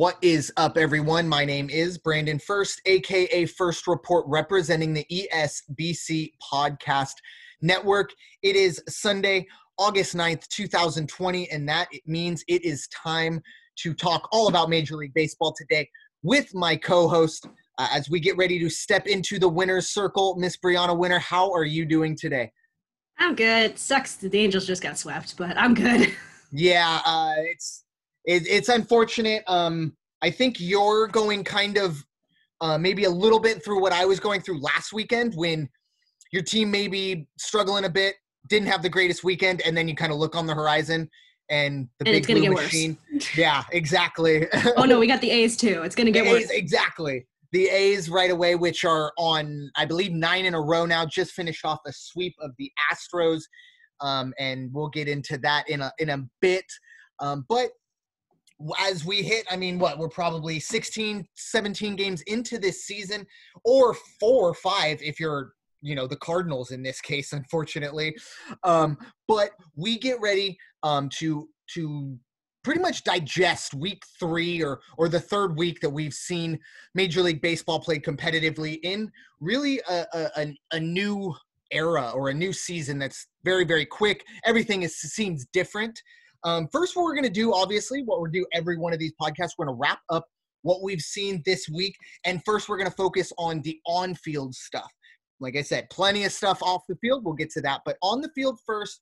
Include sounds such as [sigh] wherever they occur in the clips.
What is up, everyone? My name is Brandon First, aka First Report, representing the ESBC Podcast Network. It is Sunday, August 9th, 2020, and that means it is time to talk all about Major League Baseball today with my co host. Uh, as we get ready to step into the winner's circle, Miss Brianna Winner, how are you doing today? I'm good. Sucks the Angels just got swept, but I'm good. [laughs] Yeah, uh, it's it, it's unfortunate. Um, I think you're going kind of uh, maybe a little bit through what I was going through last weekend when your team maybe struggling a bit, didn't have the greatest weekend, and then you kind of look on the horizon and the And big blue get machine. Yeah, exactly. [laughs] oh no, we got the A's too. It's gonna get The worse. A's, exactly. The A's right away, which are on, I believe, nine in a row now, just finished off a sweep of the Astros, um, and we'll get into that in a in a bit. Um, but as we hit, I mean, what we're probably 16, 17 games into this season, or four or five if you're, you know, the Cardinals in this case, unfortunately. Um, but we get ready um, to to pretty much digest week three or or the third week that we've seen Major League Baseball played competitively in really a, a, a- new era or a new season that's very very quick. Everything is seems different. Um, first, what we're going to do, obviously, what we do every one of these podcasts, we're going to wrap up what we've seen this week, and first we're going to focus on the on-field stuff. Like I said, plenty of stuff off the field. We'll get to that, but on the field first.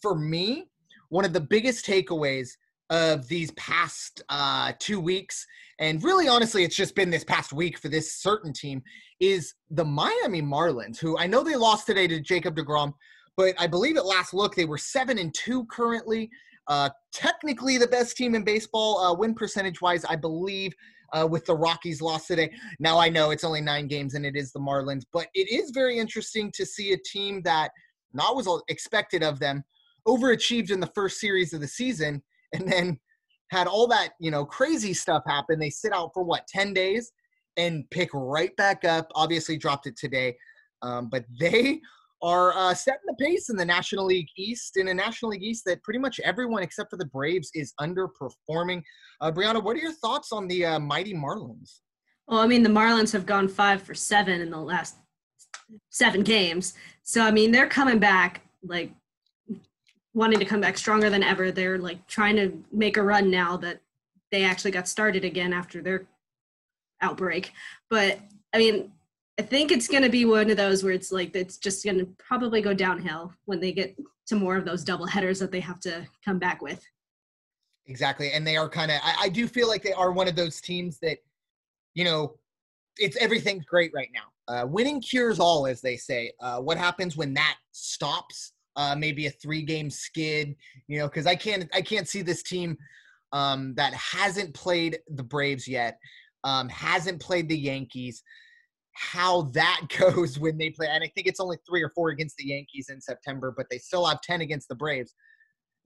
For me, one of the biggest takeaways of these past uh, two weeks, and really honestly, it's just been this past week for this certain team, is the Miami Marlins, who I know they lost today to Jacob DeGrom, but I believe at last look they were seven and two currently. Uh, technically the best team in baseball, uh, win percentage wise, I believe. Uh, with the Rockies lost today. Now I know it's only nine games and it is the Marlins, but it is very interesting to see a team that not was expected of them overachieved in the first series of the season and then had all that you know crazy stuff happen they sit out for what 10 days and pick right back up obviously dropped it today um, but they are uh, setting the pace in the national league east in a national league east that pretty much everyone except for the braves is underperforming uh, brianna what are your thoughts on the uh, mighty marlins Well, I mean, the Marlins have gone five for seven in the last seven games. So I mean, they're coming back like wanting to come back stronger than ever. They're like trying to make a run now that they actually got started again after their outbreak. But I mean, I think it's going to be one of those where it's like it's just going to probably go downhill when they get to more of those double headers that they have to come back with. Exactly. And they are kind of, I, I do feel like they are one of those teams that, you know, it's everything's great right now. Uh, winning cures all, as they say. Uh, what happens when that stops? Uh, maybe a three-game skid, you know, because I can't, I can't see this team um, that hasn't played the Braves yet, um, hasn't played the Yankees. How that [laughs] goes when they play, and I think it's only three or four against the Yankees in September, but they still have ten against the Braves.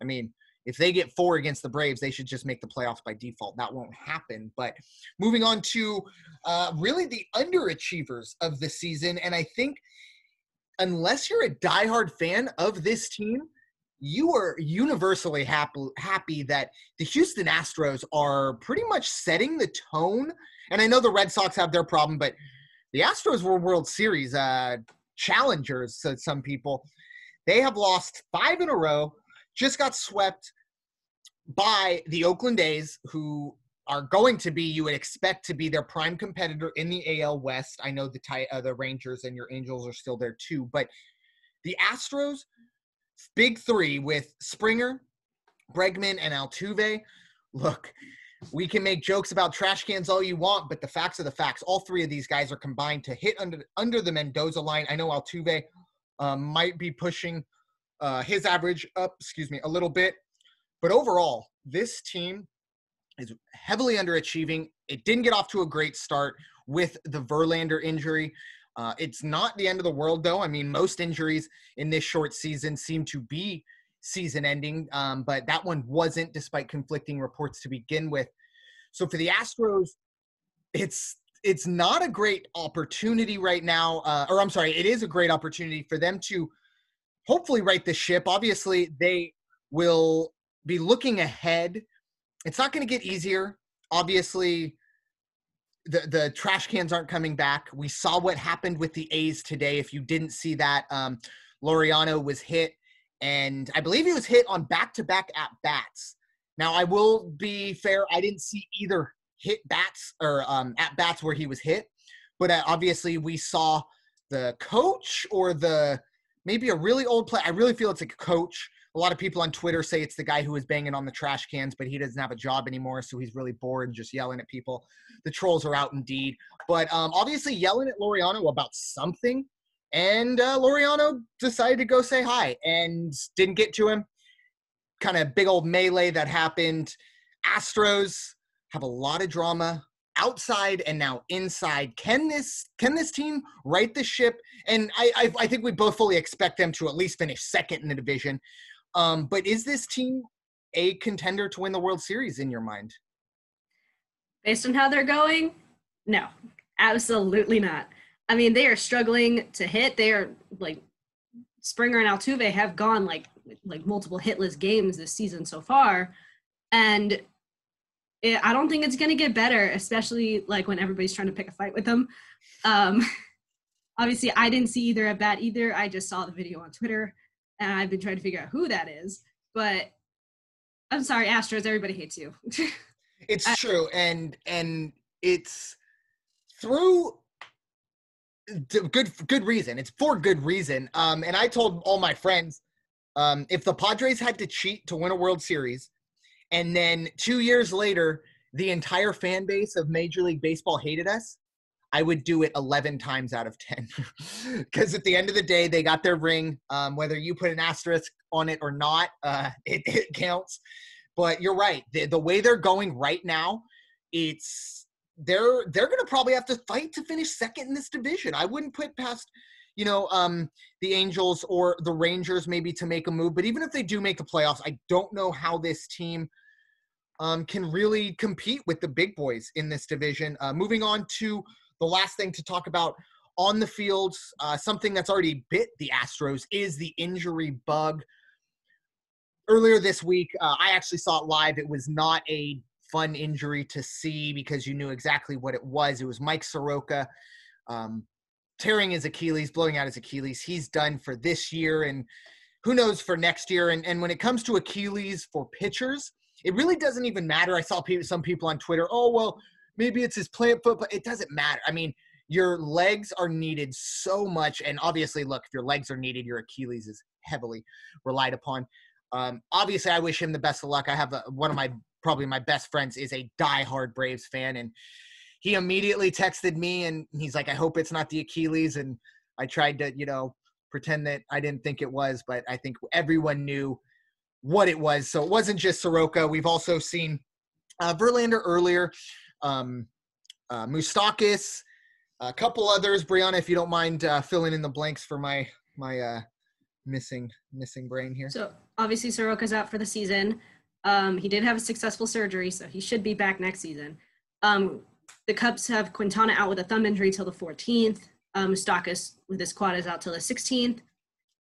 I mean, if they get four against the Braves, they should just make the playoffs by default. That won't happen. But moving on to uh, really the underachievers of the season, and I think unless you're a diehard fan of this team, you are universally happy happy that the Houston Astros are pretty much setting the tone. And I know the Red Sox have their problem, but the Astros were World Series uh, challengers, said some people. They have lost five in a row just got swept by the Oakland A's, who are going to be, you would expect to be their prime competitor in the AL West. I know the Ti- uh, the Rangers and your Angels are still there too, but the Astros, big three with Springer, Bregman, and Altuve. Look, we can make jokes about trash cans all you want, but the facts are the facts. All three of these guys are combined to hit under under the Mendoza line. I know Altuve um, might be pushing uh, his average up, excuse me, a little bit. But overall, this team is heavily underachieving. It didn't get off to a great start with the Verlander injury. Uh, it's not the end of the world, though. I mean, most injuries in this short season seem to be season ending, um, but that one wasn't, despite conflicting reports to begin with. So for the Astros, it's it's not a great opportunity right now, uh, or I'm sorry, it is a great opportunity for them to hopefully right the ship. Obviously, they will be looking ahead it's not going to get easier. Obviously, the the trash cans aren't coming back. We saw what happened with the A's today. If you didn't see that, um, Laureano was hit, and I believe he was hit on back to back at bats. Now, I will be fair. I didn't see either hit bats or um, at bats where he was hit, but uh, obviously we saw the coach or the maybe a really old player. I really feel it's a coach a lot of people on Twitter say it's the guy who was banging on the trash cans, but he doesn't have a job anymore, so he's really bored and just yelling at people. The trolls are out indeed, but um, obviously yelling at Laureano about something, and uh, Laureano decided to go say hi and didn't get to him. Kind of big old melee that happened. Astros have a lot of drama outside and now inside. Can this can this team right the ship? And I, I, I think we both fully expect them to at least finish second in the division. Um, but is this team a contender to win the World Series in your mind? Based on how they're going, no, absolutely not. I mean, they are struggling to hit. They are like Springer and Altuve have gone like like multiple hitless games this season so far, and it, I don't think it's going to get better, especially like when everybody's trying to pick a fight with them. Um, [laughs] obviously, I didn't see either at bat either. I just saw the video on Twitter and I've been trying to figure out who that is. But I'm sorry, Astros. Everybody hates you. [laughs] it's I, true, and and it's through good good reason. It's for good reason. Um, and I told all my friends, um, if the Padres had to cheat to win a World Series, and then two years later, the entire fan base of Major League Baseball hated us, I would do it 11 times out of 10. [laughs] Because at the end of the day, they got their ring. Um, whether you put an asterisk on it or not, uh, [laughs] it, it, counts. But you're right. The, the way they're going right now, it's they're they're going to probably have to fight to finish second in this division. I wouldn't put past you know um, the Angels or the Rangers maybe to make a move. But even if they do make the playoffs, I don't know how this team um, can really compete with the big boys in this division. Uh, moving on to the last thing to talk about on the field, uh, something that's already bit the Astros is the injury bug. Earlier this week, uh, I actually saw it live. It was not a fun injury to see because you knew exactly what it was. It was Mike Soroka um, tearing his Achilles, blowing out his Achilles. He's done for this year and who knows for next year. And, and when it comes to Achilles for pitchers, it really doesn't even matter. I saw people, some people on Twitter, oh, well, maybe it's his plant foot, but it doesn't matter. I mean, your legs are needed so much. And obviously, look, if your legs are needed, your Achilles is heavily relied upon. Um, obviously, I wish him the best of luck. I have a, one of my probably my best friends is a diehard Braves fan, and he immediately texted me and he's like, "I hope it's not the Achilles." And I tried to, you know, pretend that I didn't think it was, but I think everyone knew what it was. So it wasn't just Soroka. We've also seen uh, Verlander earlier um, uh, Moustakas, a couple others. Brianna, if you don't mind uh, filling in the blanks for my my uh, missing missing brain here. So obviously Soroka's out for the season. Um, he did have a successful surgery, so he should be back next season. Um, the Cubs have Quintana out with a thumb injury till the 14th. Um, Moustakas with his quad is out till the 16th.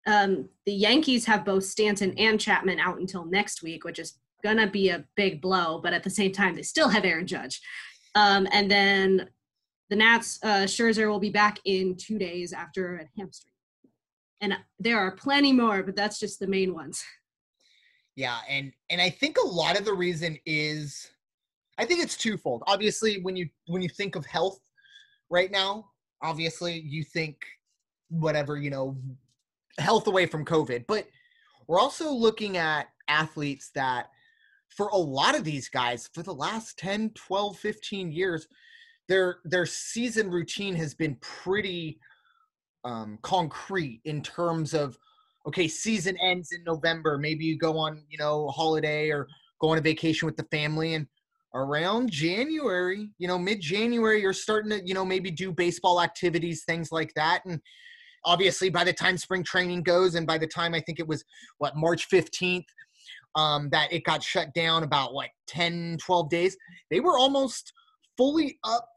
Um, the Yankees have both Stanton and Chapman out until next week, which is gonna be a big blow, but at the same time, they still have Aaron Judge. Um, and then the Nats, uh, Scherzer will be back in two days after a hamstring. And there are plenty more, but that's just the main ones. [laughs] Yeah, and and I think a lot of the reason is, I think it's twofold. Obviously, when you when you think of health right now, obviously you think whatever you know, health away from COVID, but we're also looking at athletes that for a lot of these guys for the last 10 12 15 years their their season routine has been pretty um, concrete in terms of okay season ends in november. Maybe you go on you know holiday or go on a vacation with the family. And around january you know mid january you're starting to you know maybe do baseball activities things like that. And obviously by the time spring training goes and by the time i think it was what march 15th um, that it got shut down about what 10 12 days they were almost fully up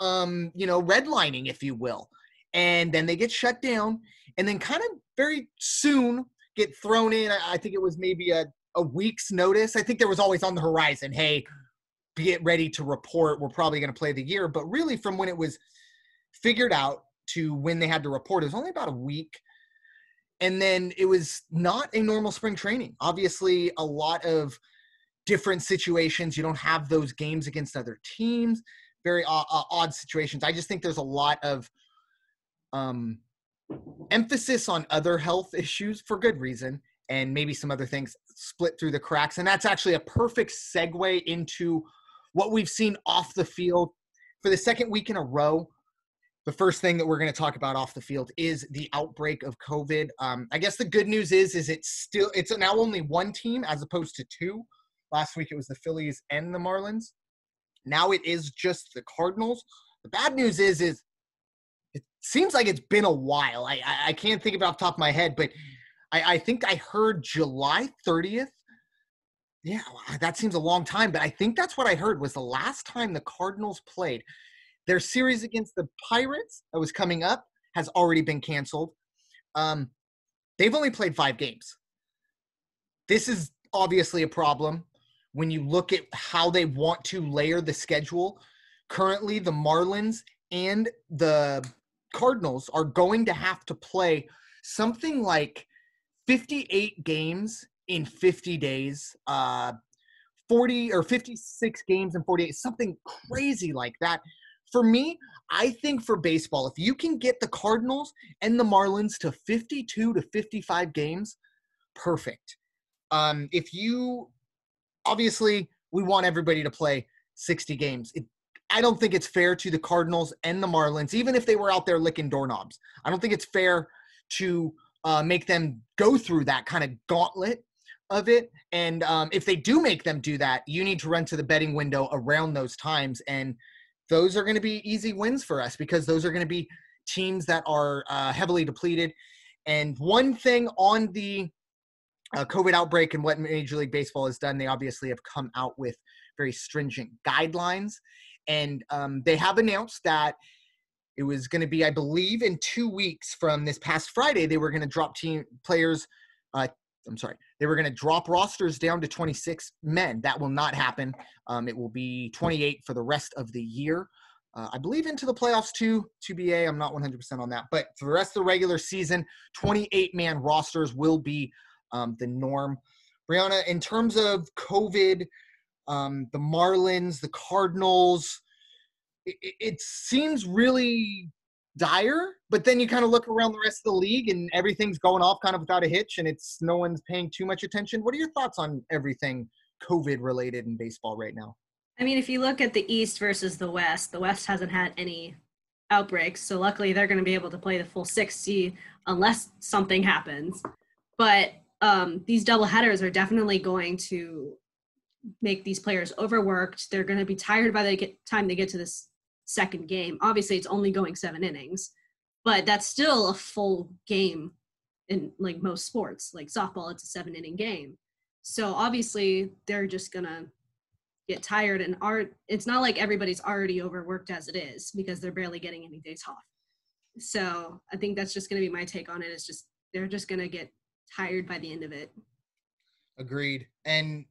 um, you know redlining if you will. And then they get shut down and then kind of very soon get thrown in i think it was maybe a a week's notice. I think there was always on the horizon, hey, get ready to report. We're probably going to play the year. But really, from when it was figured out to when they had to report, it was only about a week. And then it was not a normal spring training. Obviously, a lot of different situations. You don't have those games against other teams. Very odd, odd situations. I just think there's a lot of um, emphasis on other health issues for good reason, and maybe some other things split through the cracks. And that's actually a perfect segue into what we've seen off the field for the second week in a row. The first thing that we're going to talk about off the field is the outbreak of COVID. Um, I guess the good news is, is it's still it's now only one team as opposed to two. Last week it was the Phillies and the Marlins. Now it is just the Cardinals. The bad news is, is seems like it's been a while. I I, I can't think of it off top of my head, but I, I think I heard July 30th yeah, that seems a long time, but I think that's what I heard was the last time the Cardinals played. Their series against the Pirates that was coming up has already been canceled. Um, they've only played five games. This is obviously a problem when you look at how they want to layer the schedule. Currently, the Marlins and the Cardinals are going to have to play something like 58 games in 50 days, uh, 40 or 56 games in 48, something crazy like that. For me, I think for baseball, if you can get the Cardinals and the Marlins to 52 to 55 games, perfect. Um, if you obviously, we want everybody to play 60 games. It, I don't think it's fair to the Cardinals and the Marlins, even if they were out there licking doorknobs. I don't think it's fair to uh, make them go through that kind of gauntlet of it. And um, if they do make them do that, you need to run to the betting window around those times. And those are going to be easy wins for us because those are going to be teams that are uh, heavily depleted. And one thing on the uh, COVID outbreak and what Major League Baseball has done, they obviously have come out with very stringent guidelines. And um, they have announced that it was going to be, I believe, in two weeks from this past Friday, they were going to drop team players uh, I'm sorry, they were going to drop rosters down to 26 men. That will not happen. Um, it will be 28 for the rest of the year. Uh, I believe into the playoffs too, to BA. I'm not 100% on that. But for the rest of the regular season, 28 man rosters will be um, the norm. Brianna, in terms of COVID, um, the Marlins, the Cardinals, it, it seems really dire, but then you kind of look around the rest of the league and everything's going off kind of without a hitch and it's no one's paying too much attention. What are your thoughts on everything COVID related in baseball right now? I mean, if you look at the East versus the West, the West hasn't had any outbreaks, so luckily they're going to be able to play the full 60 unless something happens. But um, these double headers are definitely going to make these players overworked. They're going to be tired by the time they get to this second game. Obviously, it's only going seven innings, but that's still a full game in like most sports. Like softball, it's a seven inning game. So obviously, they're just gonna get tired and art. It's not like everybody's already overworked as it is because they're barely getting any days off. So I think that's just gonna be my take on it. it. Is just they're just gonna get tired by the end of it. Agreed. And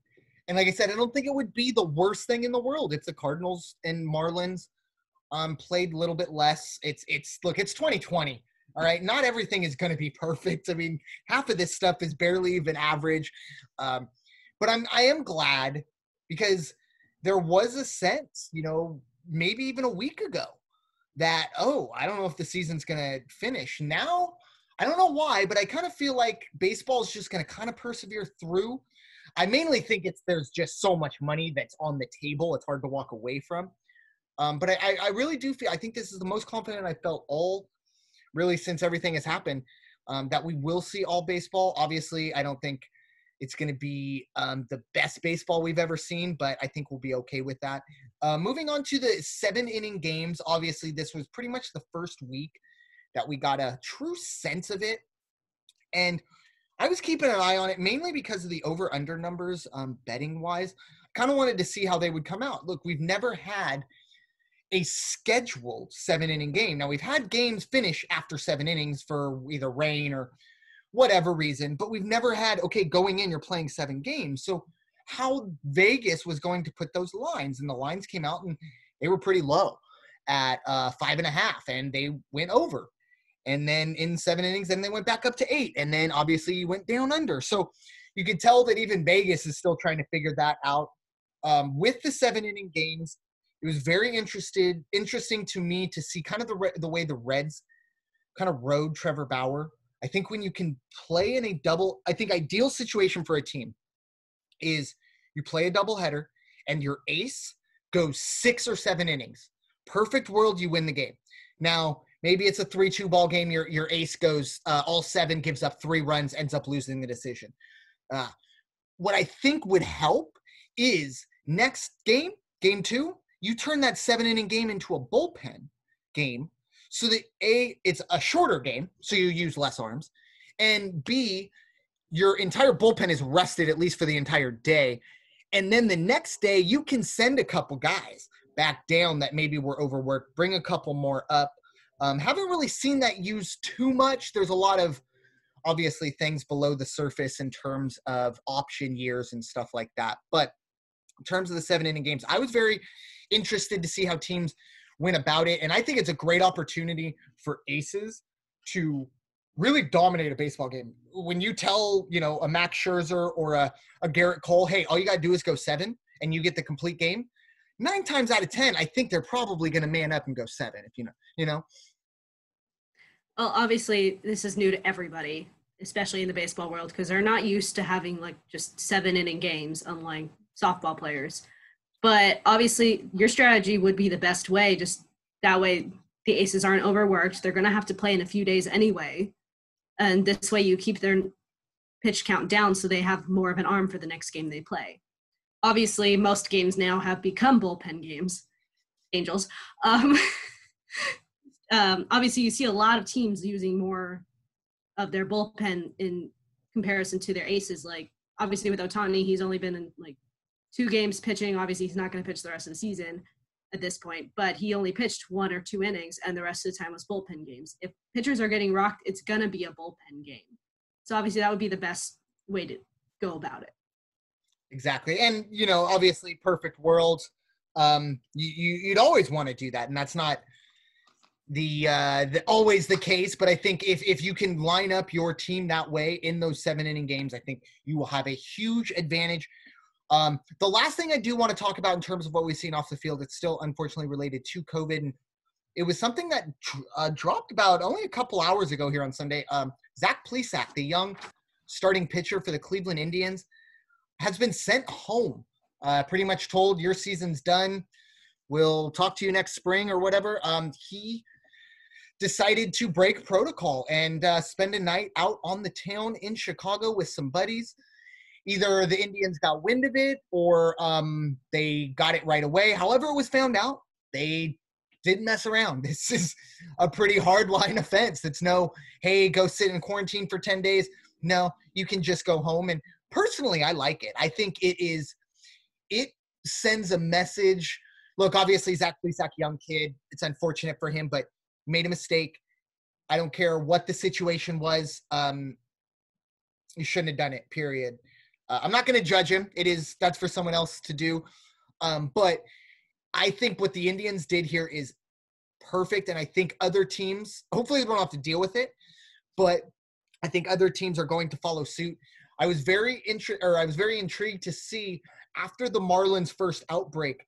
and like I said, I don't think it would be the worst thing in the world. It's the Cardinals and Marlins um, played a little bit less. It's it's look, it's 2020. All right, not everything is going to be [laughs] perfect. I mean, half of this stuff is barely even average. Um, but I'm I am glad because there was a sense, you know, maybe even a week ago that oh, I don't know if the season's going to finish. Now, I don't know why, but I kind of feel like baseball is just going to kind of persevere through. I mainly think it's there's just so much money that's on the table. It's hard to walk away from. Um, but I, I really do feel I think this is the most confident I felt all really since everything has happened um, that we will see all baseball. Obviously, I don't think it's going to be um, the best baseball we've ever seen, but I think we'll be okay with that. Uh, moving on to the seven inning games. Obviously, this was pretty much the first week that we got a true sense of it. And I was keeping an eye on it mainly because of the over under numbers, um, betting wise. Kind of wanted to see how they would come out. Look, we've never had a scheduled seven inning game. Now we've had games finish after seven innings for either rain or whatever reason. But we've never had, okay, going in, you're playing seven games. So how Vegas was going to put those lines. And the lines came out and they were pretty low at uh, five and a half, and they went over. And then in seven innings, then they went back up to eight, and then obviously went down under. So you can tell that even Vegas is still trying to figure that out. Um, with the seven inning games, it was very interested interesting to me to see kind of the the way the Reds kind of rode Trevor Bauer. I think when you can play in a double, I think ideal situation for a team is you play a doubleheader and your ace goes six or seven innings. Perfect world, you win the game. Now, maybe it's a 3 2 ball game. Your, your ace goes uh, all seven, gives up three runs, ends up losing the decision. Uh, what I think would help is next game, game two, you turn that seven inning game into a bullpen game so that A, it's a shorter game, so you use less arms, and B, your entire bullpen is rested at least for the entire day. And then the next day, you can send a couple guys back down that maybe were overworked, bring a couple more up. Um, haven't really seen that used too much. There's a lot of obviously things below the surface in terms of option years and stuff like that. But in terms of the seven inning games, I was very interested to see how teams went about it. And I think it's a great opportunity for aces to really dominate a baseball game. When you tell, you know, a Max Scherzer or a, a Gerrit Cole, hey, all you got to do is go seven and you get the complete game, nine times out of 10, I think they're probably going to man up and go seven, if you know, you know. Well, obviously, this is new to everybody, especially in the baseball world, because they're not used to having like just seven inning games, unlike softball players. But obviously, your strategy would be the best way. Just that way, the aces aren't overworked. They're going to have to play in a few days anyway. And this way, you keep their pitch count down so they have more of an arm for the next game they play. Obviously, most games now have become bullpen games. Angels. Um, [laughs] um, obviously, you see a lot of teams using more of their bullpen in comparison to their aces. Like, obviously, with Ohtani he's only been in like two games pitching. Obviously, he's not going to pitch the rest of the season at this point, but he only pitched one or two innings, and the rest of the time was bullpen games. If pitchers are getting rocked, it's going to be a bullpen game. So obviously, that would be the best way to go about it. Exactly, and you know, obviously, perfect world. Um, you, you would always want to do that, and that's not the, uh, the always the case. But I think if if you can line up your team that way in those seven inning games, I think you will have a huge advantage um, the last thing I do want to talk about in terms of what we've seen off the field, it's still unfortunately related to COVID. And it was something that uh, dropped about only a couple hours ago here on Sunday. Um, Zach Plesac, the young starting pitcher for the Cleveland Indians, has been sent home. Uh, pretty much told your season's done. We'll talk to you next spring or whatever. Um, he decided to break protocol and uh, spend a night out on the town in Chicago with some buddies either the Indians got wind of it or um, they got it right away. However, it was found out, they didn't mess around. [laughs] This is a pretty hard line offense. It's no, hey, go sit in quarantine for 10 days. No, you can just go home. And personally, I like it. I think it is, it sends a message. Look, obviously, Zach Plesac, young kid. It's unfortunate for him, but made a mistake. I don't care what the situation was. Um, you shouldn't have done it, period. Uh, I'm not going to judge him. It is that's for someone else to do. Um, but I think what the Indians did here is perfect, and I think other teams hopefully they don't have to deal with it, but I think other teams are going to follow suit. I was very intri- or I was very intrigued to see after the Marlins' first outbreak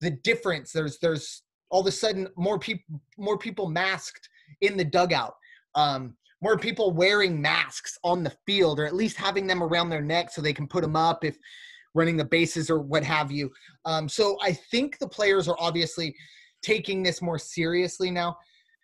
the difference. There's there's all of a sudden more people more people masked in the dugout. Um, more people wearing masks on the field or at least having them around their neck so they can put them up if running the bases or what have you. Um, so I think the players are obviously taking this more seriously now.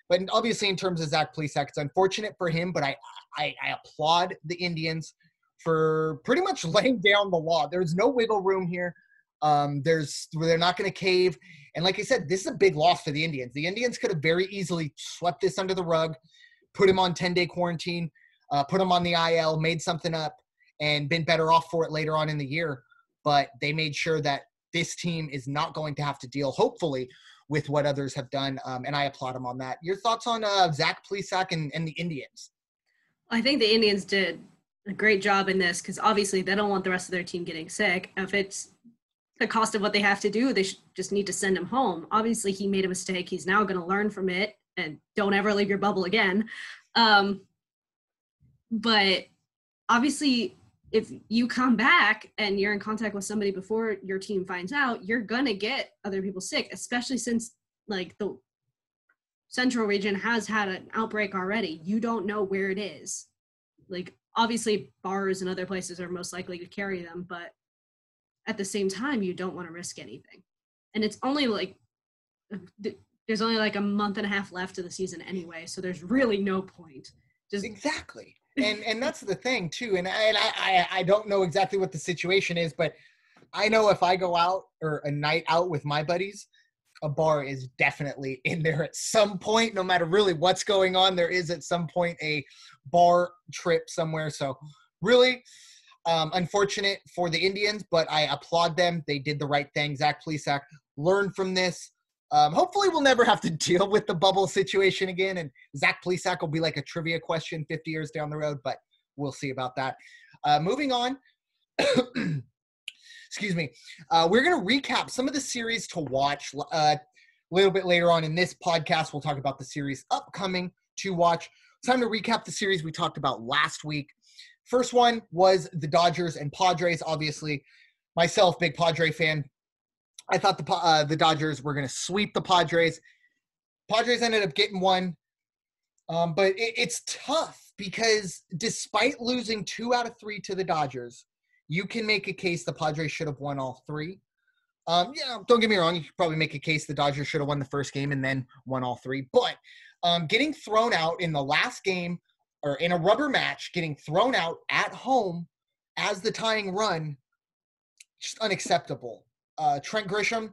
But obviously, in terms of Zach Plesac, it's unfortunate for him, but I, I, I applaud the Indians for pretty much [laughs] laying down the law. There's no wiggle room here. Um, there's they're not going to cave. And like I said, this is a big loss for the Indians. The Indians could have very easily swept this under the rug put him on 10 day quarantine, uh, put him on the IL, made something up, and been better off for it later on in the year. But they made sure that this team is not going to have to deal, hopefully, with what others have done. Um, and I applaud them on that. Your thoughts on uh, Zach Plesac and, and the Indians? I think the Indians did a great job in this because obviously they don't want the rest of their team getting sick. If it's the cost of what they have to do, they just need to send him home. Obviously, he made a mistake. He's now going to learn from it and don't ever leave your bubble again. Um, but obviously, if you come back and you're in contact with somebody before your team finds out, you're going to get other people sick, especially since like the central region has had an outbreak already. You don't know where it is. Like obviously bars and other places are most likely to carry them, but at the same time you don't want to risk anything. And it's only like there's only like a month and a half left of the season anyway, so there's really no point. Just exactly. [laughs] And and that's the thing too. And I, and I I don't know exactly what the situation is, but I know if I go out or a night out with my buddies, a bar is definitely in there at some point no matter really what's going on there is at some point a bar trip somewhere. So really um, unfortunate for the indians but i applaud them. They did the right thing. Zach plesac learned from this. Um, hopefully we'll never have to [laughs] deal with the bubble situation again and zach plesac will be like a trivia question 50 years down the road but we'll see about that. Uh, moving on [clears throat] excuse me. Uh, we're going to recap some of the series to watch uh, a little bit later on in this podcast. We'll talk about the series upcoming to watch. Time to recap the series we talked about last week. First one was the Dodgers and Padres. Obviously, myself, big Padre fan. I thought the uh, the Dodgers were going to sweep the Padres. Padres ended up getting one, um, but it, it's tough because despite losing two out of three to the Dodgers, you can make a case the Padres should have won all three. Um, yeah, don't get me wrong. You could probably make a case the Dodgers should have won the first game and then won all three. But um, getting thrown out in the last game or in a rubber match, getting thrown out at home as the tying run, just unacceptable. Uh, Trent Grisham,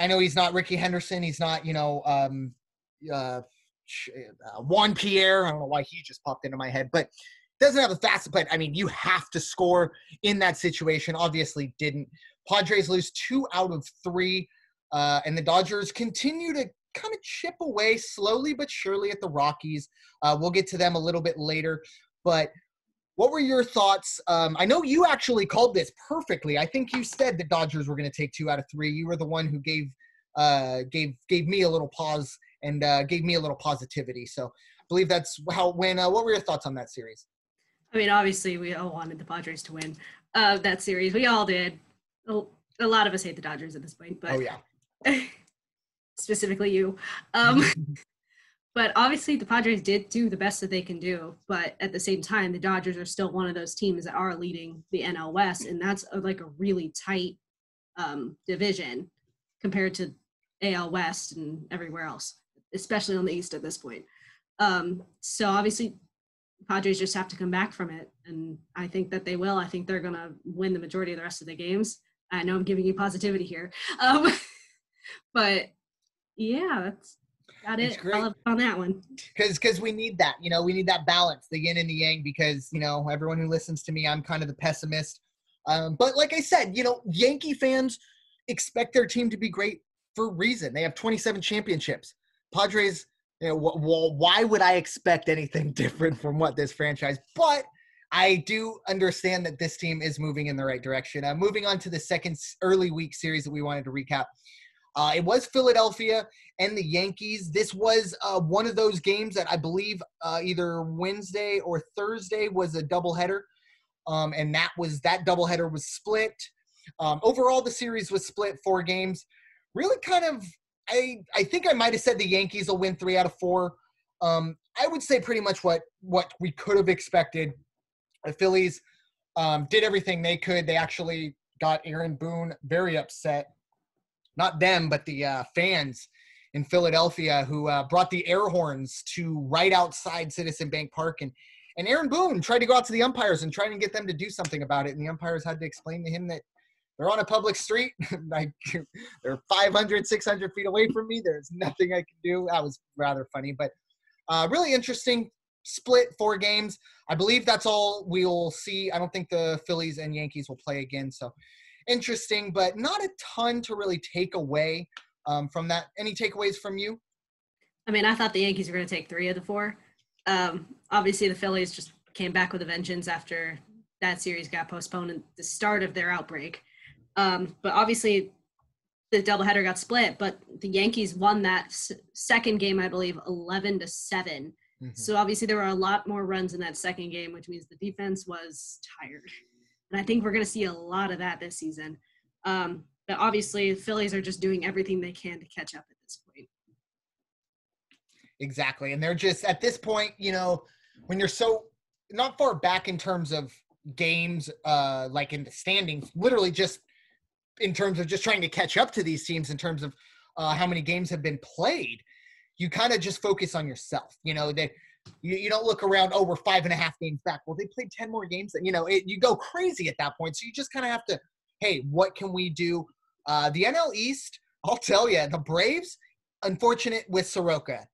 I know he's not Rickey Henderson. He's not, you know, um, uh, uh, Juan Pierre. I don't know why he just popped into my head, but doesn't have the fastest, but I mean, you have to score in that situation. Obviously, didn't. Padres lose two out of three, uh, and the Dodgers continue to kind of chip away slowly but surely at the Rockies. Uh, we'll get to them a little bit later, but what were your thoughts? Um, I know you actually called this perfectly. I think you said the Dodgers were going to take two out of three. You were the one who gave uh, gave gave me a little pause and uh, gave me a little positivity. So I believe that's how when. Uh, what were your thoughts on that series? I mean, obviously, we all wanted the Padres to win uh, that series. We all did. A lot of us hate the Dodgers at this point, but oh yeah, [laughs] specifically you. Um, [laughs] but obviously, the Padres did do the best that they can do. But at the same time, the Dodgers are still one of those teams that are leading the NL West, and that's a, like a really tight um, division compared to AL West and everywhere else, especially on the East at this point. Um, so obviously, Padres just have to come back from it, and I think that they will. I think they're going to win the majority of the rest of the games. I know I'm giving you positivity here, [laughs] um, but yeah, that's got it. on that one. Because because we need that, you know, we need that balance, the yin and the yang. Because you know, everyone who listens to me, I'm kind of the pessimist. Um, but like I said, you know, Yankee fans expect their team to be great for a reason. They have 27 championships. Padres you know, why would I expect anything [laughs] different from what this franchise? But I do understand that this team is moving in the right direction. Uh, moving on to the second early week series that we wanted to recap. Uh, it was Philadelphia and the Yankees. This was uh, one of those games that I believe uh, either Wednesday or Thursday was a doubleheader, um, and that was that doubleheader was split. Um, overall, the series was split four games. Really, kind of I I think I might have said the Yankees will win three out of four. Um, I would say pretty much what what we could have expected. The Phillies um, did everything they could. They actually got Aaron Boone very upset. Not them, but the uh, fans in Philadelphia who uh, brought the air horns to right outside Citizen Bank Park and and Aaron Boone tried to go out to the umpires and try to get them to do something about it. And the umpires had to explain to him that they're on a public street. [laughs] they're 500, 600 feet away from me. There's nothing I can do. That was rather funny, but uh, really interesting. Split four games. I believe that's all we'll see. I don't think the Phillies and Yankees will play again. So interesting, but not a ton to really take away um, from that. Any takeaways from you? I mean, I thought the Yankees were going to take three of the four. Um, obviously, the Phillies just came back with a vengeance after that series got postponed at the start of their outbreak. Um, but obviously, the doubleheader got split, but the Yankees won that s- second game, I believe, 11 to 7. Mhm. So obviously, there were a lot more runs in that second game, which means the defense was tired. And I think we're going to see a lot of that this season. Um, but obviously, the Phillies are just doing everything they can to catch up at this point. Exactly. And they're just at this point, you know, when you're so not far back in terms of games, uh, like in the standings, literally just in terms of just trying to catch up to these teams in terms of uh, how many games have been played, you kind of just focus on yourself. You know, that you, you don't look around, oh, we're five and a half games back. Well, they played 10 more games. Than you know, it, you go crazy at that point. So you just kind of have to, hey, what can we do? Uh, the NL East, I'll tell you, the Braves, unfortunate with Soroka.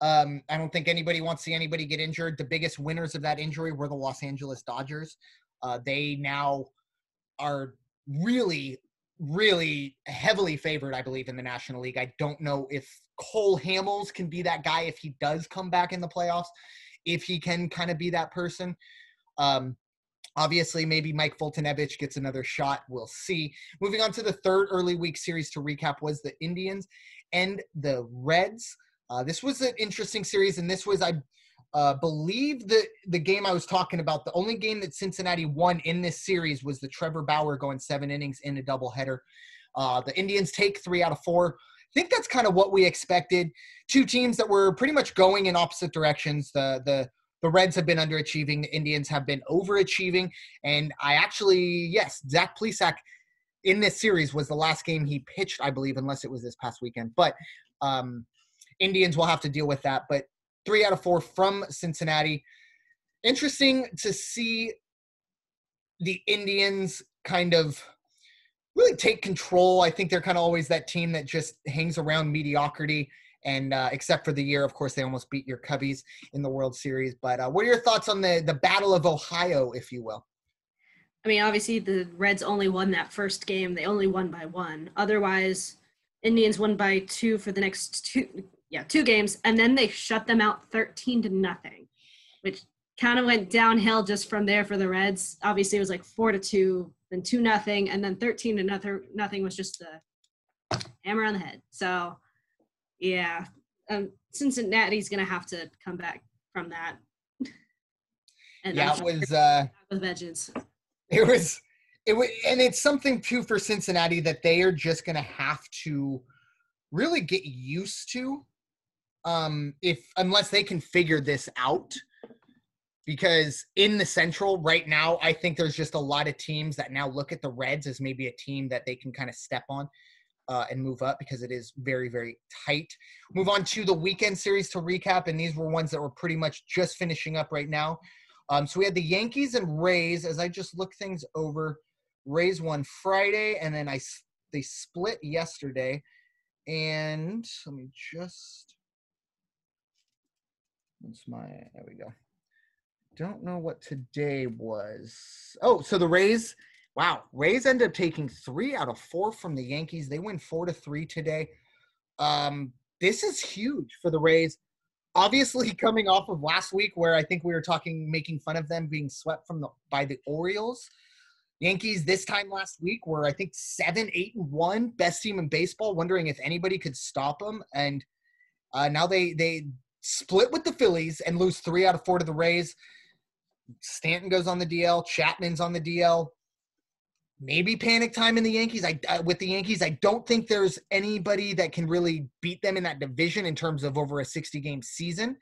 Um, I don't think anybody wants to see anybody get injured. The biggest winners of that injury were the Los Angeles Dodgers. Uh, they now are really, really heavily favored, I believe, in the National League. I don't know if Cole Hamels can be that guy if he does come back in the playoffs, if he can kind of be that person. Um, obviously, maybe Mike Foltynewicz gets another shot. We'll see. Moving on to the third early week series to recap was the Indians and the Reds. Uh, this was an interesting series, and this was, I uh, believe, the the game I was talking about. The only game that Cincinnati won in this series was the Trevor Bauer going seven innings in a doubleheader. Uh, the Indians take three out of four. I think that's kind of what we expected. Two teams that were pretty much going in opposite directions. The the the Reds have been underachieving. The Indians have been overachieving. And I actually, yes, Zach Plesac in this series was the last game he pitched, I believe, unless it was this past weekend. But um, Indians will have to deal with that. But three out of four from Cincinnati. Interesting to see the Indians kind of really take control. I think they're kind of always that team that just hangs around mediocrity. And uh, except for the year, of course, they almost beat your Cubbies in the World Series. But uh, what are your thoughts on the the Battle of Ohio, if you will? I mean, obviously, the Reds only won that first game. They only won by one. Otherwise, Indians won by two for the next two, yeah, two games, and then they shut them out thirteen to nothing, which kind of went downhill just from there for the Reds. Obviously, it was like four to two, then two nothing, and then thirteen to nothing. Nothing was just the hammer on the head. So, yeah, um, Cincinnati's gonna have to come back from that. [laughs] And Yeah, it was. Uh, with vengeance. it was it was and it's something too for cincinnati that they are just going to have to really get used to um if unless they can figure this out because in the central right now i think there's just a lot of teams that now look at the reds as maybe a team that they can kind of step on uh, and move up because it is very very tight move on to the weekend series to recap and these were ones that were pretty much just finishing up right now um, so we had the Yankees and Rays. As I just look things over, Rays won Friday, and then I they split yesterday. And let me just. What's my? There we go. Don't know what today was. Oh, so the Rays. Wow, Rays end up taking three out of four from the Yankees. They win four to three today. Um, this is huge for the Rays obviously [laughs] coming off of last week where I think we were talking making fun of them being swept from the by the Orioles. Yankees this time last week were I think seven, eight, and one, best team in baseball. Wondering if anybody could stop them, and uh, now they they split with the Phillies and lose three out of four to the Rays. Stanton goes on the DL. Chapman's on the DL. Maybe panic time in the Yankees. I, with the Yankees, I don't think there's anybody that can really beat them in that division in terms of over a 60 game season.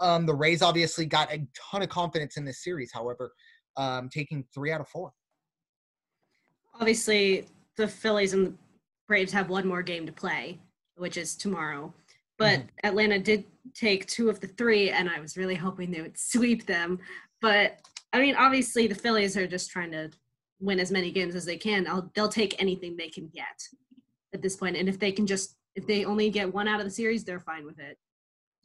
Um, the Rays obviously got a ton of confidence in this series, however, um, taking three out of four. obviously the Phillies and the Braves have one more game to play, which is tomorrow. But Atlanta did take two of the three, and I was really hoping they would sweep them. But I mean, obviously the Phillies are just trying to win as many games as they can. I'll, they'll take anything they can get at this point, and if they can just if they only get one out of the series, they're fine with it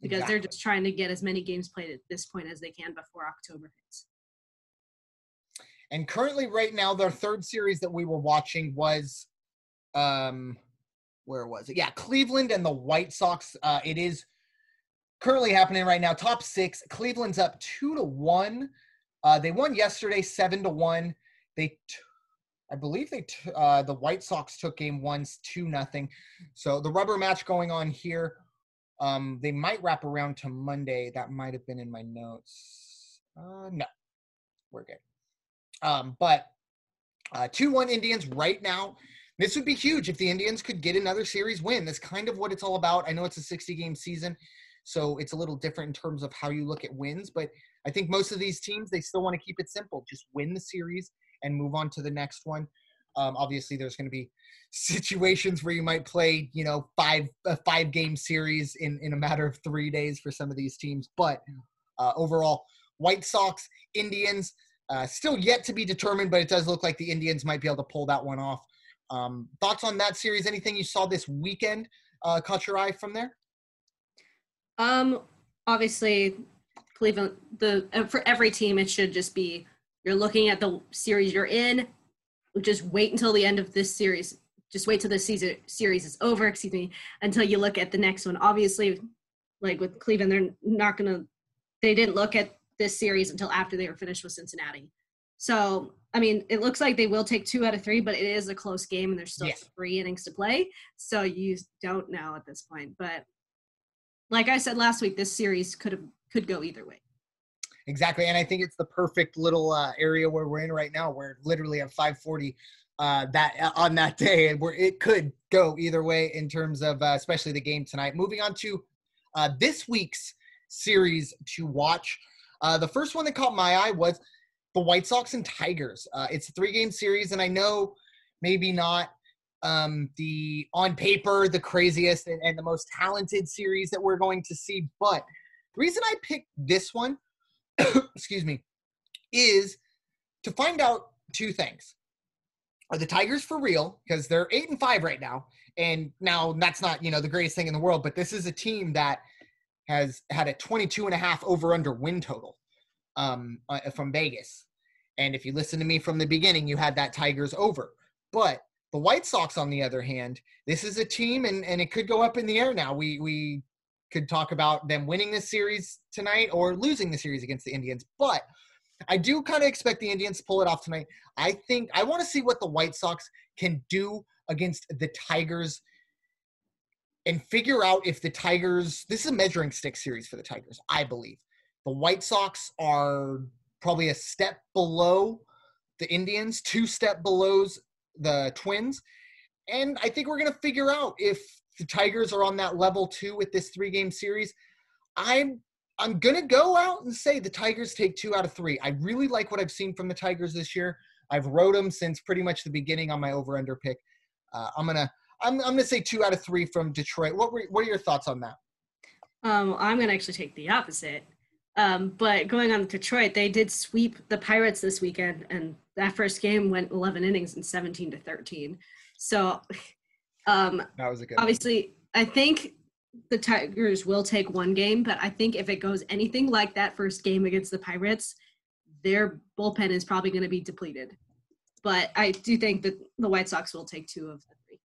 because they're just trying to get as many games played at this point as they can before October hits. And currently, right now, their third series that we were watching was, um, where was it? Yeah, Cleveland and the White Sox. Uh, it is currently happening right now. Top six. Cleveland's up two to one. Uh, they won yesterday, seven to one. They, t- I believe they, t- uh, the White Sox took game ones two nothing. So the rubber match going on here. Um, they might wrap around to Monday. That might have been in my notes. Uh, no, we're good. Um, but uh, two one Indians right now. This would be huge if the Indians could get another series win. That's kind of what it's all about. I know it's a 60 game season, so it's a little different in terms of how you look at wins, but I think most of these teams they still want to keep it simple. Just win the series and move on to the next one. Um, obviously, there's going to be [laughs] situations where you might play, you know, five a five game series in in a matter of three days for some of these teams. But uh, overall, White Sox, Indians, uh, still yet to be determined, but it does look like the Indians might be able to pull that one off. Um, thoughts on that series? Anything you saw this weekend uh, caught your eye from there? Um, obviously, Cleveland. The for every team, it should just be you're looking at the series you're in. Just wait until the end of this series. Just wait till the season series is over. Excuse me. Until you look at the next one. Obviously, like with Cleveland, they're not gonna. They didn't look at this series until after they were finished with Cincinnati. So, I mean, it looks like they will take two out of three, but it is a close game and there's still yeah. three innings to play. So you don't know at this point. But like I said last week, this series could have could go either way. Exactly, and I think it's the perfect little uh, area where we're in right now, where literally at 5:40 uh, that uh, on that day, And where it could go either way in terms of uh, especially the game tonight. Moving on to uh, this week's series to watch. Uh, the first one that caught my eye was the White Sox and Tigers. Uh, it's a three game series, and I know maybe not um, the on paper the craziest and, and the most talented series that we're going to see, but the reason I picked this one, [coughs] excuse me, is to find out two things. Are the Tigers for real? Because they're eight and five right now. And now that's not, you know, the greatest thing in the world, but this is a team that has had a 22 and a half over under win total um, uh, from Vegas. And if you listen to me from the beginning, you had that Tigers over. But the White Sox, on the other hand, this is a team, and, and it could go up in the air now. We we could talk about them winning this series tonight or losing the series against the Indians. But I do kind of expect the Indians to pull it off tonight. I think I want to see what the White Sox can do against the Tigers and figure out if the Tigers, this is a measuring stick series for the Tigers, I believe. The White Sox are probably a step below the Indians, two step below the Twins. And I think we're going to figure out if the Tigers are on that level too with this three game series. I'm I'm gonna go out and say the Tigers take two out of three. I really like what I've seen from the Tigers this year. I've rode them since pretty much the beginning on my over under pick. Uh, I'm gonna I'm, I'm gonna say two out of three from Detroit. What were what are your thoughts on that? Um, I'm gonna actually take the opposite. Um, but going on to Detroit, they did sweep the Pirates this weekend, and that first game went 11 innings and 17 to 13. So, um, that was a good. Obviously. I think the Tigers will take one game, but I think if it goes anything like that first game against the Pirates, their bullpen is probably going to be depleted. But I do think that the White Sox will take two of the three.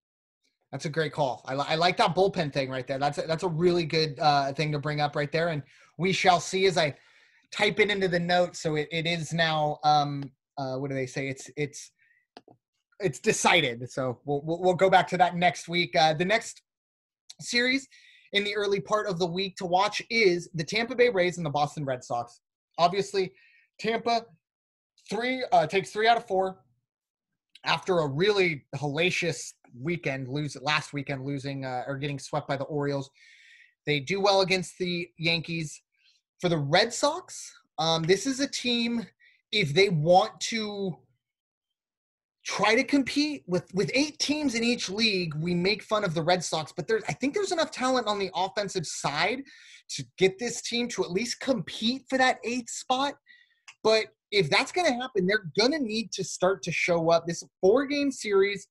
That's a great call. I, I like that bullpen thing right there. That's a, that's a really good uh, thing to bring up right there. And we shall see as I type it into the notes. So it, it is now, um, uh, what do they say? It's, it's, it's decided. So we'll, we'll, we'll go back to that next week. Uh, the next series in the early part of the week to watch is the Tampa Bay Rays and the Boston Red Sox. Obviously, Tampa three uh, takes three out of four after a really hellacious weekend, lose last weekend, losing uh, or getting swept by the Orioles. They do well against the Yankees. For the Red Sox, um, this is a team, if they want to try to compete with with eight teams in each league we make fun of the red sox but there's i think there's enough talent on the offensive side to get this team to at least compete for that eighth spot. But if that's going to happen they're going to need to start to show up. This four game series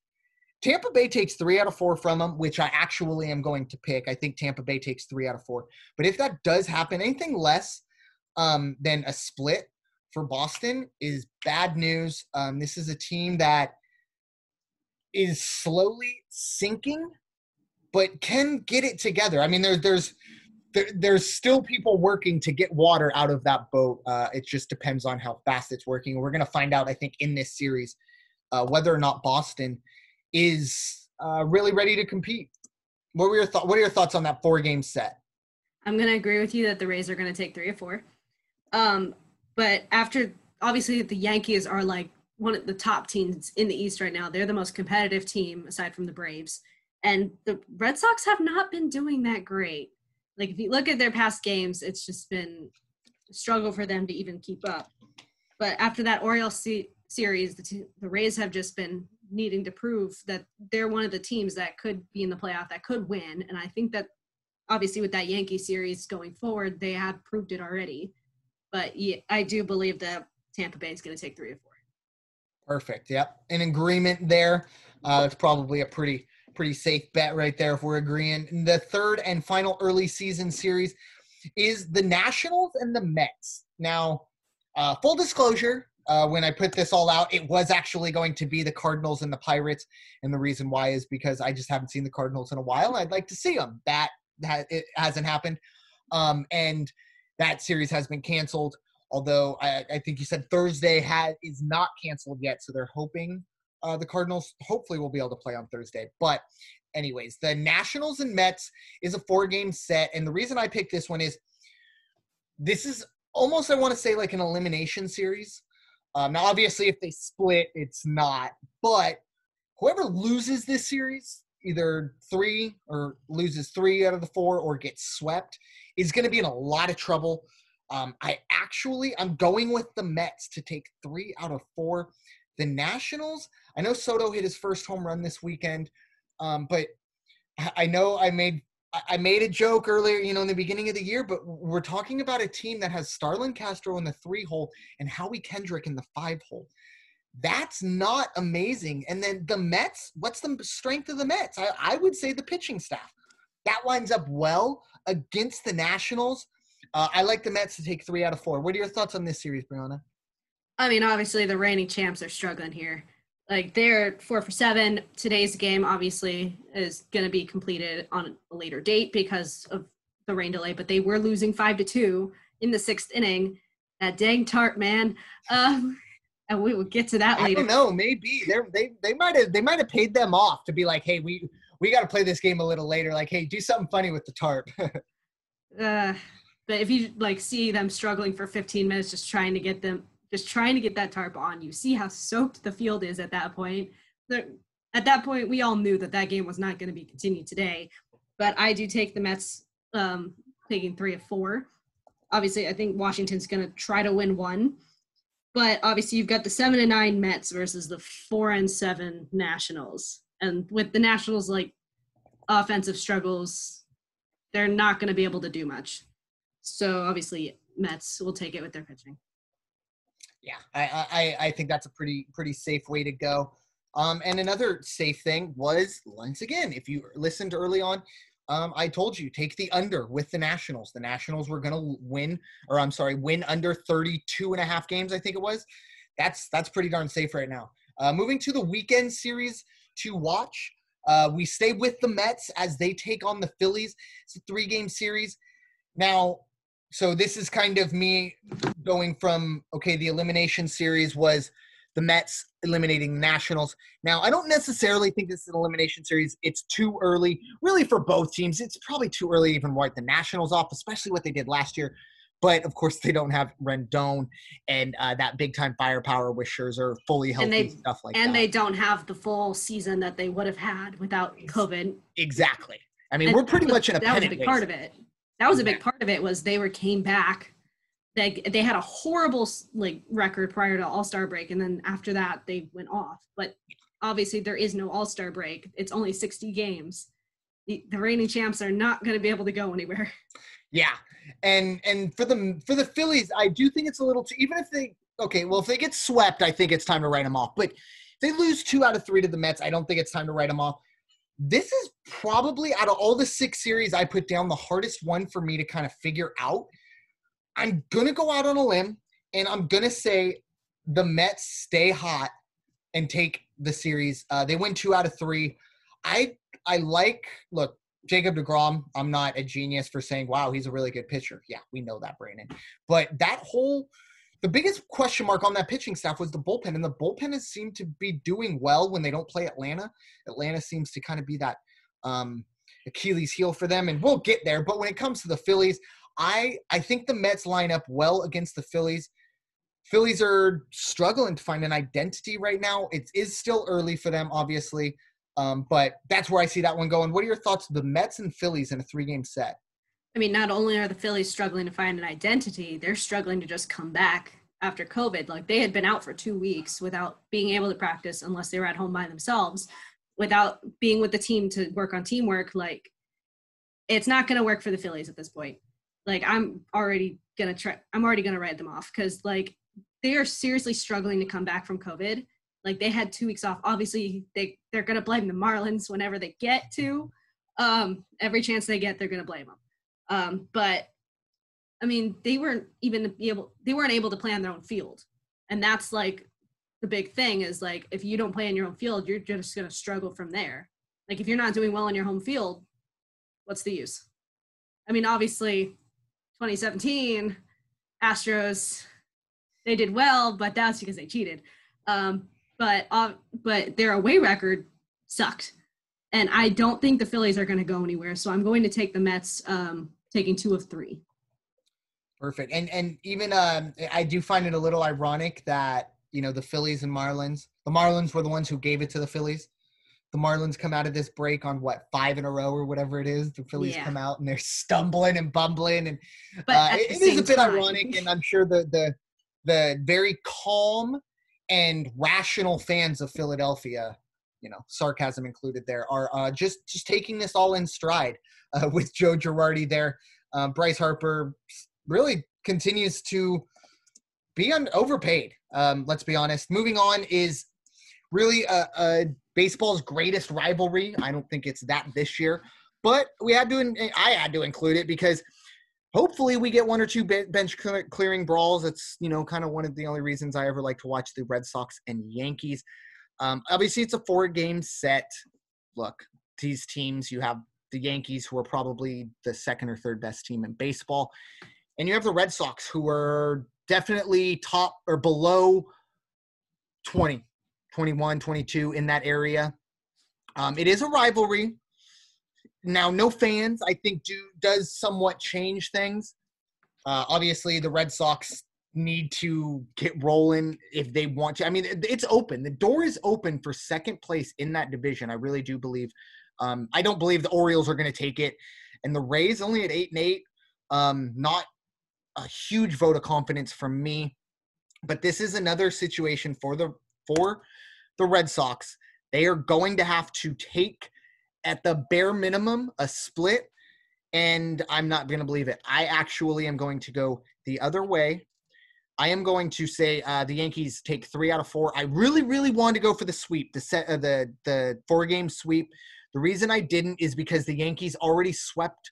tampa bay takes three out of four from them which i actually am going to pick i think tampa bay takes three out of four but if that does happen anything less um, than a split for Boston is bad news. Um, this is a team that is slowly sinking, but can get it together. I mean, there's there's there, there's still people working to get water out of that boat. Uh, it just depends on how fast it's working. We're going to find out, I think, in this series uh, whether or not Boston is uh, really ready to compete. What were your thoughts? What are your thoughts on that four game set? I'm going to agree with you that the Rays are going to take three or four. Um, but after obviously the Yankees are like one of the top teams in the East right now. They're the most competitive team aside from the Braves. And the Red Sox have not been doing that great. Like if you look at their past games, it's just been a struggle for them to even keep up. But after that Orioles se- series, the, t- the Rays have just been needing to prove that they're one of the teams that could be in the playoff, that could win. And I think that obviously with that Yankee series going forward, they have proved it already. But yeah, I do believe that Tampa Bay is going to take three or four. Perfect. Yep. An agreement there. Uh, it's probably a pretty pretty safe bet right there if we're agreeing. The third and final early season series is the Nationals and the Mets. Now, uh, full disclosure, uh, when I put this all out, it was actually going to be the Cardinals and the Pirates, and the reason why is because I just haven't seen the Cardinals in a while. I'd like to see them. That that it hasn't happened, um, and that series has been canceled although I, I, think you said Thursday had is not canceled yet, so they're hoping uh, the Cardinals hopefully will be able to play on Thursday. But anyways, the Nationals and Mets is a four game set, and the reason I picked this one is this is almost I want to say like an elimination series. Um, now, obviously, if they split, it's not, but whoever loses this series, either three or loses three out of the four or gets swept, is going to be in a lot of trouble um, I actually I'm going with the Mets to take three out of four. The Nationals, I know Soto hit his first home run this weekend, um, but I know I made I made a joke earlier, you know, in the beginning of the year, but we're talking about a team that has Starlin Castro in the three hole and Howie Kendrick in the five hole. That's not amazing. And then the Mets, what's the strength of the Mets? I, I would say the pitching staff. That lines up well against the Nationals. Uh, I like the Mets to take three out of four. What are your thoughts on this series, Brianna? I mean, obviously the reigning champs are struggling here. Like they're four for seven. Today's game obviously is going to be completed on a later date because of the rain delay, but they were losing five to two in the sixth inning. That dang tart man. Um, [laughs] and we will get to that later. I don't know. Maybe they they they might have they might have paid them off to be like, hey, we we got to play this game a little later. Like, hey, do something funny with the tarp. [laughs] uh, but if you like see them struggling for 15 minutes, just trying to get them, just trying to get that tarp on, you see how soaked the field is at that point. At that point, we all knew that that game was not going to be continued today. But I do take the Mets um, taking three of four. Obviously, I think Washington's going to try to win one. But obviously, you've got the seven and nine Mets versus the four and seven Nationals. And with the Nationals, like offensive struggles, they're not going to be able to do much. So obviously, Mets will take it with their pitching. Yeah, I, I, I think that's a pretty pretty safe way to go. Um, and another safe thing was once again, if you listened early on, um, I told you take the under with the Nationals. The Nationals were going to win, or I'm sorry, win under 32 and a half games. I think it was. That's that's pretty darn safe right now. Uh, moving to the weekend series to watch. Uh, we stay with the Mets as they take on the Phillies. It's a three game series. Now, so this is kind of me going from okay the elimination series was the mets eliminating nationals now i don't necessarily think this is an elimination series it's too early really for both teams it's probably too early to even wipe the nationals off especially what they did last year but of course they don't have Rendon and uh, that big time firepower with Scherzer fully healthy and they, stuff like and that. And they don't have the full season that they would have had without COVID. Exactly. I mean, and we're pretty much in a that was a big part of it that was a big part of it was they were came back. They they had a horrible like record prior to all-star break and then after that they went off. But obviously there is no all-star break. It's only 60 games. The, the reigning champs are not going to be able to go anywhere. Yeah. And and for the for the phillies i do think it's a little too even if they okay well if they get swept i think it's time to write them off. But if they lose two out of three to the mets i don't think it's time to write them off this is probably out of all the six series I put down the hardest one for me to kind of figure out. I'm gonna go out on a limb and I'm gonna say the Mets stay hot and take the series. Uh, they win two out of three. I I like look. Jacob DeGrom, I'm not a genius for saying, wow, he's a really good pitcher. Yeah, we know that, Brandon. But that whole, the biggest question mark on that pitching staff was the bullpen, and the bullpen has seemed to be doing well when they don't play Atlanta. Atlanta seems to kind of be that um, Achilles heel for them, and we'll get there. But when it comes to the Phillies, I I think the Mets line up well against the Phillies. Phillies are struggling to find an identity right now. It is still early for them, obviously. Um, but that's where I see that one going. What are your thoughts of the Mets and Phillies in a three game set? I mean, not only are the Phillies struggling to find an identity, they're struggling to just come back after COVID. Like they had been out for two weeks without being able to practice unless they were at home by themselves, without being with the team to work on teamwork. Like it's not going to work for the Phillies at this point. Like I'm already going to try, I'm already going to write them off because like they are seriously struggling to come back from COVID like they had two weeks off. Obviously, they they're gonna blame the Marlins whenever they get to. Um, every chance they get, they're gonna blame them. Um, but I mean, they weren't even able they weren't able to play on their own field, and that's like the big thing is like if you don't play in your own field, you're just gonna struggle from there. Like if you're not doing well in your home field, what's the use? I mean, obviously, 2017 Astros they did well, but that's because they cheated. Um, but uh, but their away record sucked, and I don't think the Phillies are going to go anywhere. So I'm going to take the Mets, um, taking two of three. Perfect, and and even um, I do find it a little ironic that you know the Phillies and Marlins. The Marlins were the ones who gave it to the Phillies. The Marlins come out of this break on what five in a row or whatever it is. The Phillies yeah. come out and they're stumbling and bumbling, and uh, it, it is a bit time. ironic. And I'm sure the the the very calm and rational fans of Philadelphia, you know, sarcasm included there, are uh, just just taking this all in stride [laughs] uh, with Joe Girardi there. Uh, Bryce Harper really continues to be un- overpaid. Um, let's be honest. Moving on is really a, baseball's greatest rivalry. I don't think it's that this year, but we had to. I had to include it because hopefully we get one or two bench clearing brawls. It's you know kind of one of the only reasons I ever like to watch the Red Sox and Yankees. Um, obviously, it's a four game set. Look, these teams you have the Yankees, who are probably the second or third best team in baseball, and you have the Red Sox, who are definitely top or below 20, 21, 22 in that area. Um, it is a rivalry now no fans i think do does somewhat change things uh, obviously the red sox need to get rolling if they want to. I mean it's open. The door is open for second place in that division i really do believe. Um, i don't believe the orioles are going to take it. And the rays only at eight and eight um, not a huge vote of confidence from me. But this is another situation for the for the red sox. They are going to have to take at the bare minimum a split. And I'm not going to believe it. I actually am going to go the other way. I am going to say uh, the Yankees take three out of four. I really, really wanted to go for the sweep, the set, uh, the the four game sweep. The reason I didn't is because the Yankees already swept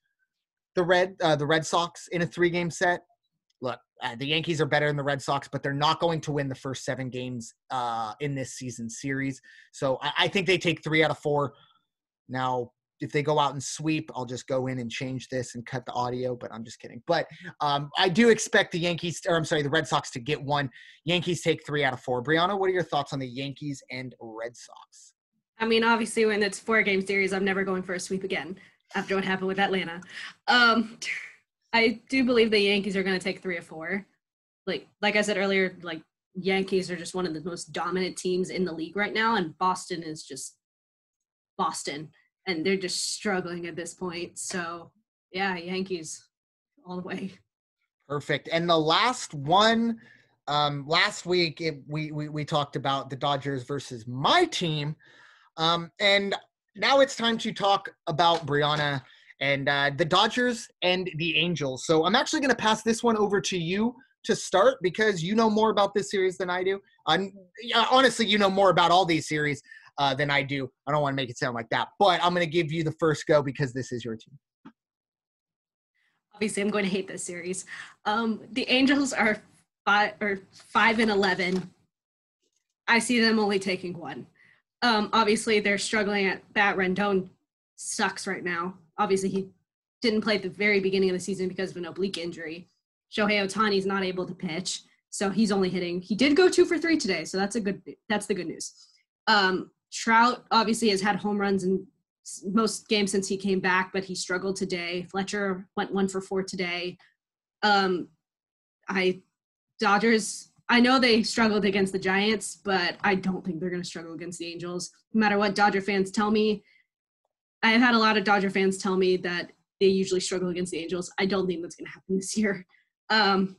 the Red uh, the Red Sox in a three game set. Look, uh, the Yankees are better than the Red Sox, but they're not going to win the first seven games uh, in this season series. So I, I think they take three out of four. Now, if they go out and sweep, I'll just go in and change this and cut the audio, but I'm just kidding. But um, I do expect the Yankees, or I'm sorry, the Red Sox to get one. Yankees take three out of four. Brianna, what are your thoughts on the Yankees and Red Sox? I mean, obviously, when it's four game series, I'm never going for a sweep again after what happened with Atlanta. Um, I do believe the Yankees are going to take three or four. Like, like I said earlier, like Yankees are just one of the most dominant teams in the league right now, and Boston is just Boston, and they're just struggling at this point. So, yeah, Yankees all the way. Perfect. And the last one, um, last week it, we, we we talked about the Dodgers versus my team, um, and now it's time to talk about Brianna and uh, the Dodgers and the Angels. So I'm actually going to pass this one over to you to start because you know more about this series than I do. Um, honestly, you know more about all these series uh, than I do. I don't want to make it sound like that, but I'm going to give you the first go because this is your team. Obviously, I'm going to hate this series. Um, the Angels are five or five and eleven. I see them only taking one. Um, obviously, they're struggling at bat. Rendon sucks right now. obviously he didn't play at the very beginning of the season because of an oblique injury. Shohei Ohtani is not able to pitch, so he's only hitting. He did go two for three today, so that's a good. That's the good news. Um, Trout obviously has had home runs in most games since he came back, but he struggled today. Fletcher went one for four today. Um, I Dodgers. I know they struggled against the Giants, but I don't think they're going to struggle against the Angels. No matter what Dodger fans tell me, I've had a lot of Dodger fans tell me that they usually struggle against the Angels. I don't think that's going to happen this year. Um,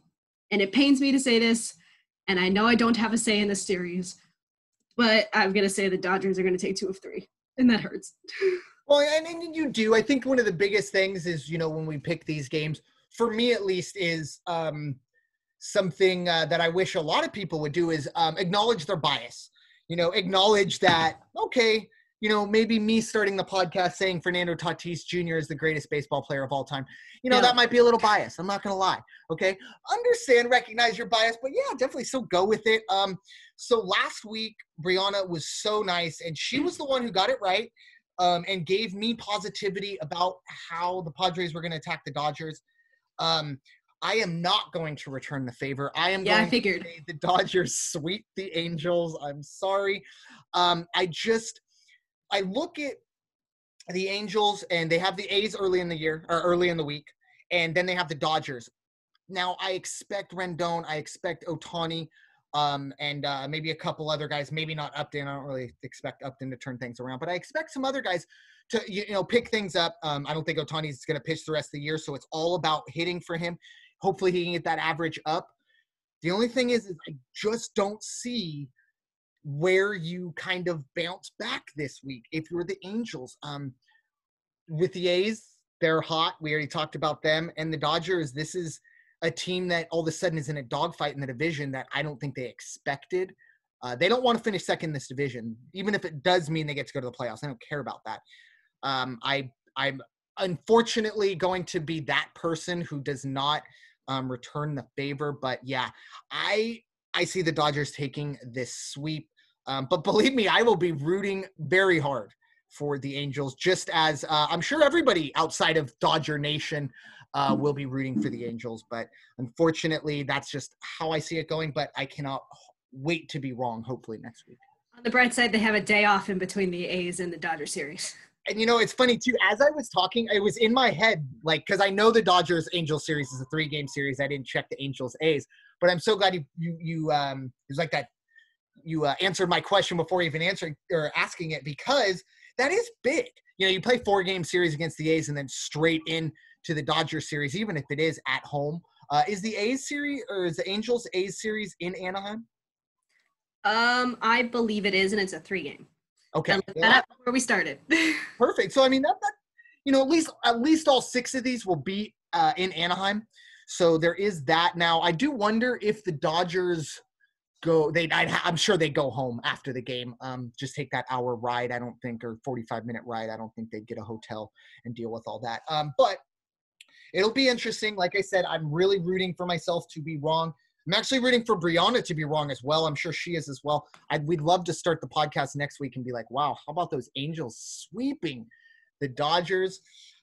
and it pains me to say this, and I know I don't have a say in this series, but I'm going to say the Dodgers are going to take two of three, and that hurts. [laughs] Well, and, and you do. I think one of the biggest things is, you know, when we pick these games, for me at least, is um, something uh, that I wish a lot of people would do is um, acknowledge their bias. You know, acknowledge that, okay, you know, maybe me starting the podcast saying Fernando Tatis Jr. is the greatest baseball player of all time, you know, yeah. that might be a little biased. I'm not going to lie. Okay. Understand, recognize your bias, but yeah, definitely still go with it. Um, so last week, Brianna was so nice, and she was the one who got it right um, and gave me positivity about how the Padres were going to attack the Dodgers. Um, I am not going to return the favor. I am yeah, going I figured. to the Dodgers [laughs] sweep the Angels. I'm sorry. Um, I just I look at the Angels and they have the A's early in the year or early in the week, and then they have the Dodgers. Now I expect Rendon, I expect Ohtani, um, and uh, maybe a couple other guys. Maybe not Upton. I don't really expect Upton to turn things around, but I expect some other guys to you know pick things up. Um, I don't think Ohtani's going to pitch the rest of the year, so it's all about hitting for him. Hopefully, he can get that average up. The only thing is, is I just don't see where you kind of bounce back this week if you're the Angels. Um, with the A's, they're hot. We already talked about them. And the Dodgers, this is a team that all of a sudden is in a dogfight in the division that I don't think they expected. Uh, they don't want to finish second in this division, even if it does mean they get to go to the playoffs. I don't care about that. Um, I I'm unfortunately going to be that person who does not um, return the favor. But yeah, I I see the Dodgers taking this sweep. Um, but believe me, I will be rooting very hard for the Angels, just as uh, I'm sure everybody outside of Dodger Nation uh, will be rooting for the Angels. But unfortunately, that's just how I see it going. But I cannot wait to be wrong, hopefully, next week. On the bright side, they have a day off in between the A's and the Dodger series. [laughs] And you know, it's funny too. As I was talking, it was in my head, like, because I know the Dodgers Angels series is a three game series. I didn't check the Angels A's, but I'm so glad you you you um it was like that you uh, answered my question before even answering or asking it because that is big. You know, you play four game series against the A's and then straight in to the Dodgers series, even if it is at home. Uh, is the A's series or is the Angels A's series in Anaheim? Um, I believe it is, and it's a three game. Okay, that where we started. [laughs] Perfect. So I mean that, that you know at least at least all six of these will be uh, in Anaheim. So there is that. Now I do wonder if the Dodgers go they i am sure they go home after the game um, just take that hour ride i don't think or 45 minute ride i don't think they'd get a hotel and deal with all that um, but it'll be interesting like i said i'm really rooting for myself to be wrong. I'm actually rooting for brianna to be wrong as well i'm sure she is as well. I'd, we'd love to start the podcast next week and be like wow how about those angels sweeping the dodgers?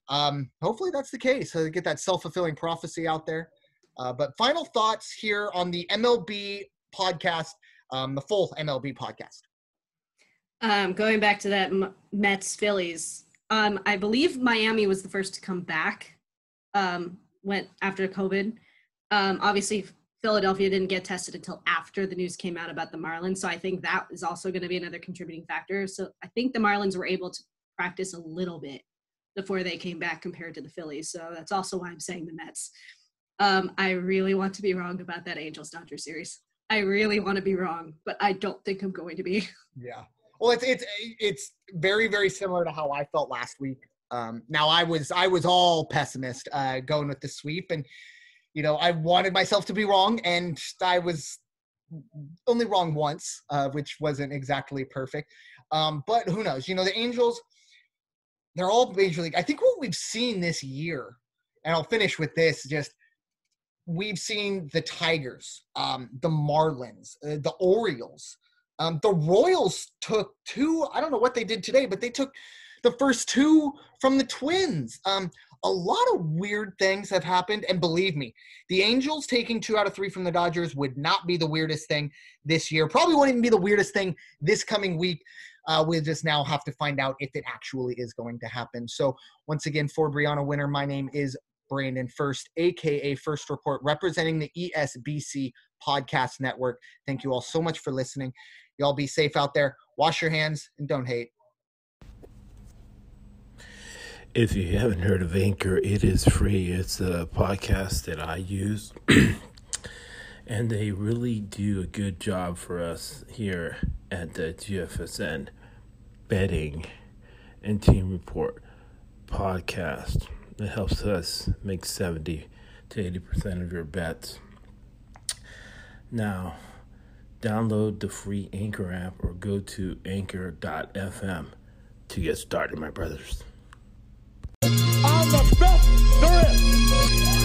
Um, hopefully that's the case so get that self-fulfilling prophecy out there. Uh, but final thoughts here on the mlb podcast, um, the full MLB podcast. Um, going back to that Mets Phillies, um, I believe Miami was the first to come back. Um, went after COVID. Um, obviously, Philadelphia didn't get tested until after the news came out about the Marlins, so I think that is also going to be another contributing factor. So I think the Marlins were able to practice a little bit before they came back compared to the Phillies. So that's also why I'm saying the Mets. Um, I really want to be wrong about that Angels Dodger series. I really want to be wrong, but I don't think I'm going to be. [laughs] Yeah. Well, it's it's it's very very similar to how I felt last week. Um, now I was I was all pessimist uh, going with the sweep, and you know I wanted myself to be wrong, and I was only wrong once, uh, which wasn't exactly perfect. Um, but who knows? You know the Angels, they're all major league. I think what we've seen this year, and I'll finish with this. Just we've seen the Tigers, um, the Marlins, uh, the Orioles. Um, the Royals took two, I don't know what they did today, but they took the first two from the Twins. Um, a lot of weird things have happened, and believe me, the Angels taking two out of three from the Dodgers would not be the weirdest thing this year. Probably won't even be the weirdest thing this coming week. Uh, we'll just now have to find out if it actually is going to happen. So, once again, for Brianna Winner, my name is Brandon First, aka First Report, representing the ESBC Podcast Network. Thank you all so much for listening. Y'all be safe out there. Wash your hands and don't hate. If you haven't heard of Anchor, it is free. It's a podcast that I use. [clears throat] and they really do a good job for us here at the GFSN betting and team report podcast. It helps us make 70 to 80% of your bets. Now, download the free Anchor app or go to anchor.fm to get started, my brothers. I'm the best there is.